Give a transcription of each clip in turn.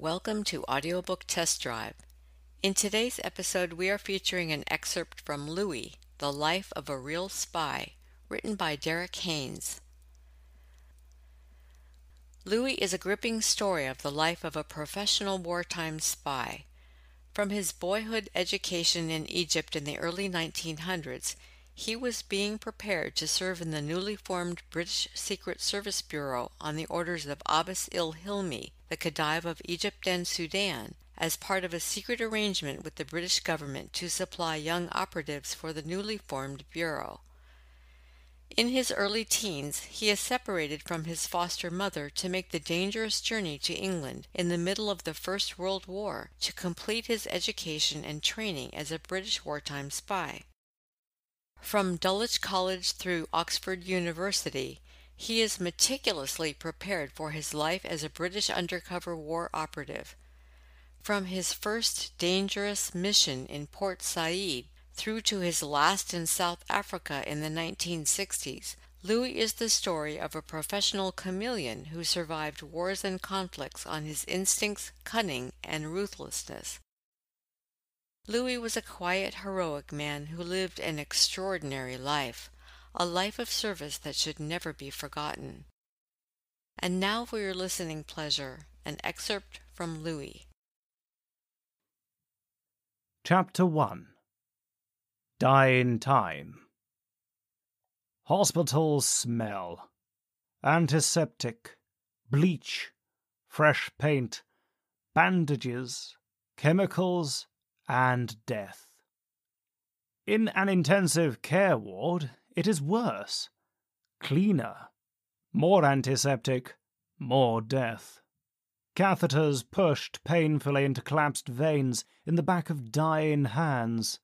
Welcome to Audiobook Test Drive. In today's episode, we are featuring an excerpt from Louis, The Life of a Real Spy, written by Derek Haynes. Louis is a gripping story of the life of a professional wartime spy. From his boyhood education in Egypt in the early 1900s, he was being prepared to serve in the newly formed British Secret Service Bureau on the orders of Abbas il Hilmi, the Khedive of Egypt and Sudan, as part of a secret arrangement with the British government to supply young operatives for the newly formed bureau. In his early teens, he is separated from his foster mother to make the dangerous journey to England in the middle of the First World War to complete his education and training as a British wartime spy. From Dulwich College through Oxford University, he is meticulously prepared for his life as a British undercover war operative. From his first dangerous mission in Port Said through to his last in South Africa in the 1960s, Louis is the story of a professional chameleon who survived wars and conflicts on his instincts, cunning, and ruthlessness. Louis was a quiet, heroic man who lived an extraordinary life, a life of service that should never be forgotten. And now for your listening pleasure, an excerpt from Louis. Chapter 1 Dying Time Hospital smell. Antiseptic. Bleach. Fresh paint. Bandages. Chemicals and death. In an intensive care ward, it is worse. Cleaner. More antiseptic. More death. Catheters pushed painfully into collapsed veins in the back of dying hands.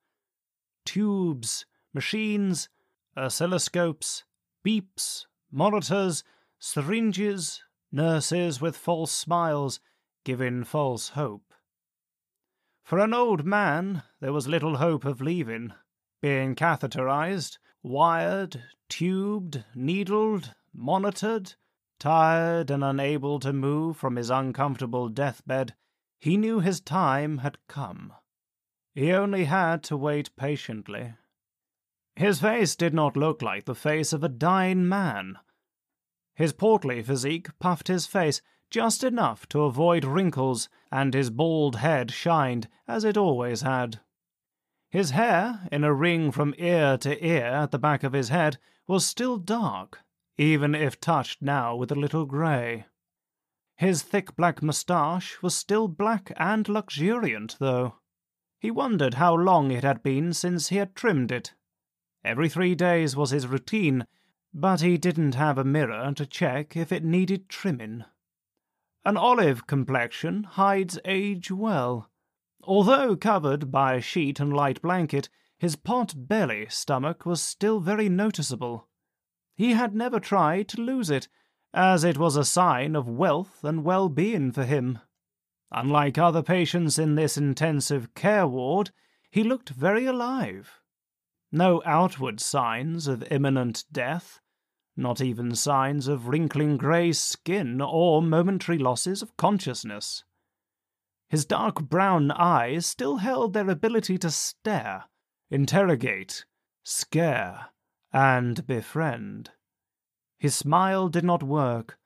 Tubes, machines, oscilloscopes, beeps, monitors, syringes, nurses with false smiles, giving false hope. For an old man, there was little hope of leaving, being catheterized, wired, tubed, needled, monitored, tired and unable to move from his uncomfortable deathbed, he knew his time had come. He only had to wait patiently. His face did not look like the face of a dying man. His portly physique puffed his face just enough to avoid wrinkles, and his bald head shined as it always had. His hair, in a ring from ear to ear at the back of his head, was still dark, even if touched now with a little grey. His thick black moustache was still black and luxuriant, though. He wondered how long it had been since he had trimmed it. Every three days was his routine, but he didn't have a mirror to check if it needed trimming. An olive complexion hides age well. Although covered by a sheet and light blanket, his pot belly stomach was still very noticeable. He had never tried to lose it, as it was a sign of wealth and well-being for him. Unlike other patients in this intensive care ward, he looked very alive. No outward signs of imminent death, not even signs of wrinkling grey skin or momentary losses of consciousness. His dark brown eyes still held their ability to stare, interrogate, scare, and befriend. His smile did not work,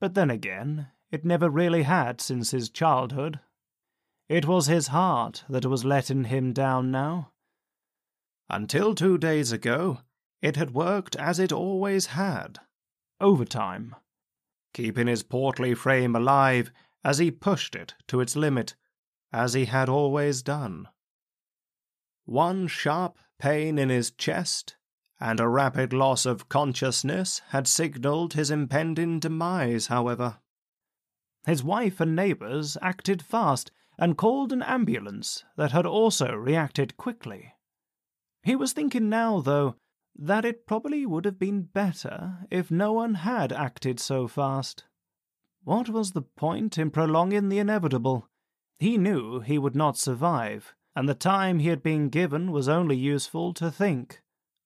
but then again, it never really had since his childhood. It was his heart that was letting him down now. Until two days ago, it had worked as it always had overtime, keeping his portly frame alive as he pushed it to its limit, as he had always done. One sharp pain in his chest and a rapid loss of consciousness had signalled his impending demise, however. His wife and neighbours acted fast and called an ambulance that had also reacted quickly. He was thinking now, though, that it probably would have been better if no one had acted so fast. What was the point in prolonging the inevitable? He knew he would not survive, and the time he had been given was only useful to think,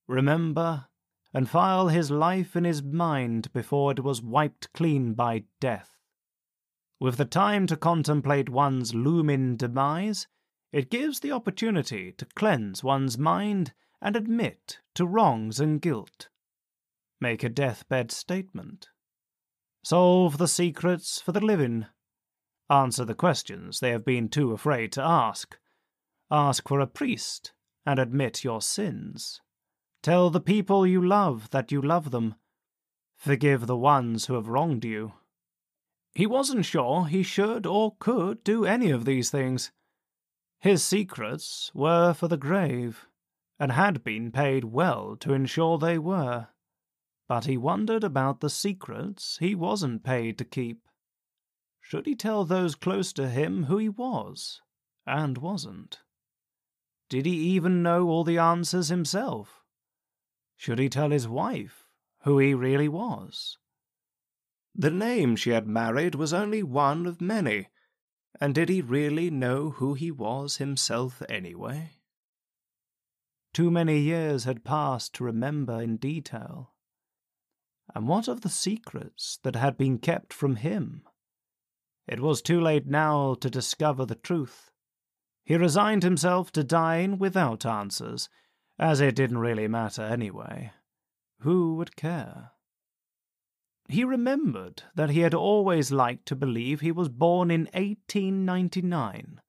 remember, and file his life in his mind before it was wiped clean by death. With the time to contemplate one's looming demise, it gives the opportunity to cleanse one's mind and admit to wrongs and guilt. Make a deathbed statement. Solve the secrets for the living. Answer the questions they have been too afraid to ask. Ask for a priest and admit your sins. Tell the people you love that you love them. Forgive the ones who have wronged you. He wasn't sure he should or could do any of these things. His secrets were for the grave, and had been paid well to ensure they were. But he wondered about the secrets he wasn't paid to keep. Should he tell those close to him who he was, and wasn't? Did he even know all the answers himself? Should he tell his wife who he really was? The name she had married was only one of many, and did he really know who he was himself anyway? Too many years had passed to remember in detail. And what of the secrets that had been kept from him? It was too late now to discover the truth. He resigned himself to dying without answers, as it didn't really matter anyway. Who would care? He remembered that he had always liked to believe he was born in 1899,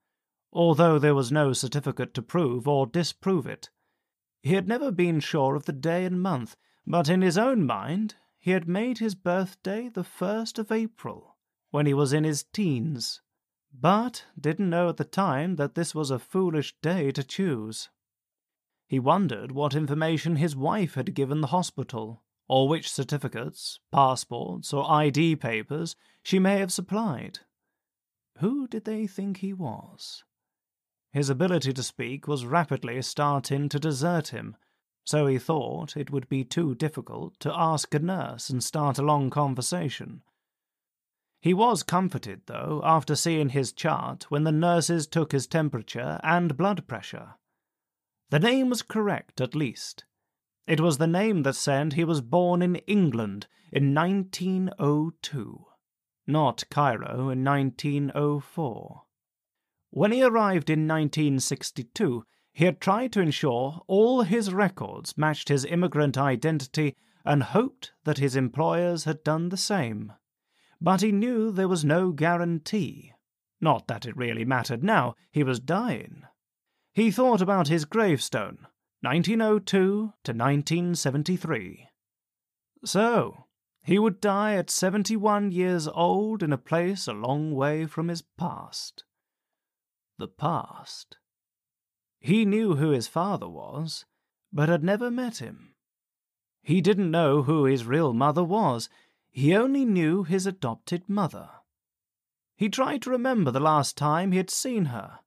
although there was no certificate to prove or disprove it. He had never been sure of the day and month, but in his own mind he had made his birthday the first of April, when he was in his teens, but didn't know at the time that this was a foolish day to choose. He wondered what information his wife had given the hospital, or which certificates, passports, or ID papers she may have supplied. Who did they think he was? His ability to speak was rapidly starting to desert him, so he thought it would be too difficult to ask a nurse and start a long conversation. He was comforted, though, after seeing his chart when the nurses took his temperature and blood pressure. The name was correct, at least. It was the name that said he was born in England in 1902, not Cairo in 1904. When he arrived in 1962, he had tried to ensure all his records matched his immigrant identity and hoped that his employers had done the same. But he knew there was no guarantee. Not that it really mattered now, he was dying. He thought about his gravestone, 1902 to 1973. So, he would die at 71 years old in a place a long way from his past the past. He knew who his father was, but had never met him. He didn't know who his real mother was, he only knew his adopted mother. He tried to remember the last time he had seen her.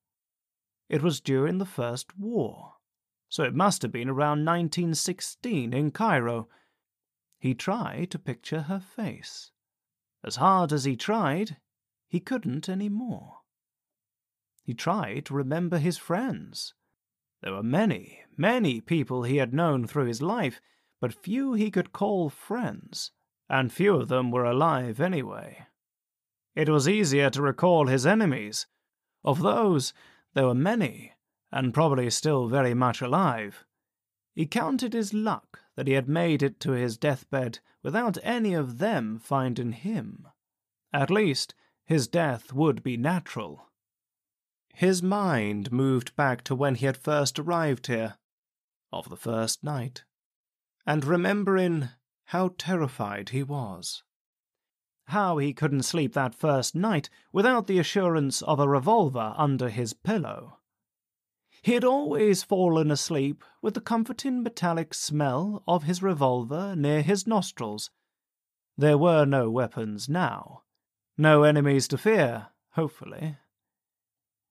It was during the First War, so it must have been around 1916 in Cairo. He tried to picture her face. As hard as he tried, he couldn't any more. He tried to remember his friends. There were many, many people he had known through his life, but few he could call friends, and few of them were alive anyway. It was easier to recall his enemies. Of those, there were many, and probably still very much alive. He counted his luck that he had made it to his deathbed without any of them finding him. At least, his death would be natural. His mind moved back to when he had first arrived here, of the first night, and remembering how terrified he was. How he couldn't sleep that first night without the assurance of a revolver under his pillow. He had always fallen asleep with the comforting metallic smell of his revolver near his nostrils. There were no weapons now. No enemies to fear, hopefully.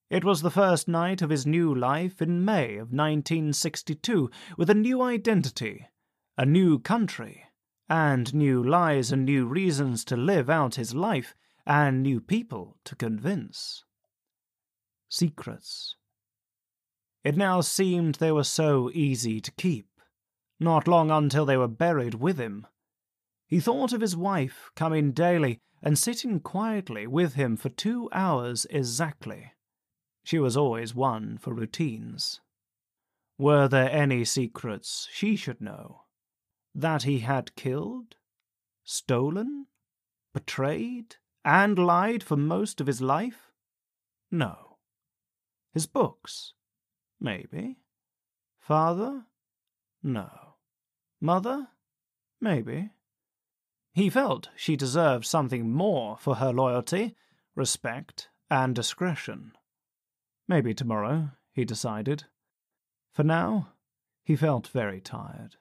It was the first night of his new life in May of 1962, with a new identity, a new country, and new lies and new reasons to live out his life, and new people to convince. Secrets. It now seemed they were so easy to keep, not long until they were buried with him. He thought of his wife coming daily and sitting quietly with him for two hours exactly. She was always one for routines. Were there any secrets she should know? That he had killed? Stolen? Betrayed? And lied for most of his life? No. His books? Maybe. Father? No. Mother? Maybe. He felt she deserved something more for her loyalty, respect, and discretion. Maybe tomorrow, he decided. For now, he felt very tired.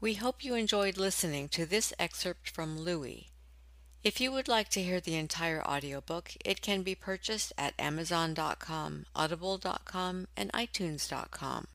We hope you enjoyed listening to this excerpt from Louis. If you would like to hear the entire audiobook, it can be purchased at Amazon.com, Audible.com, and iTunes.com.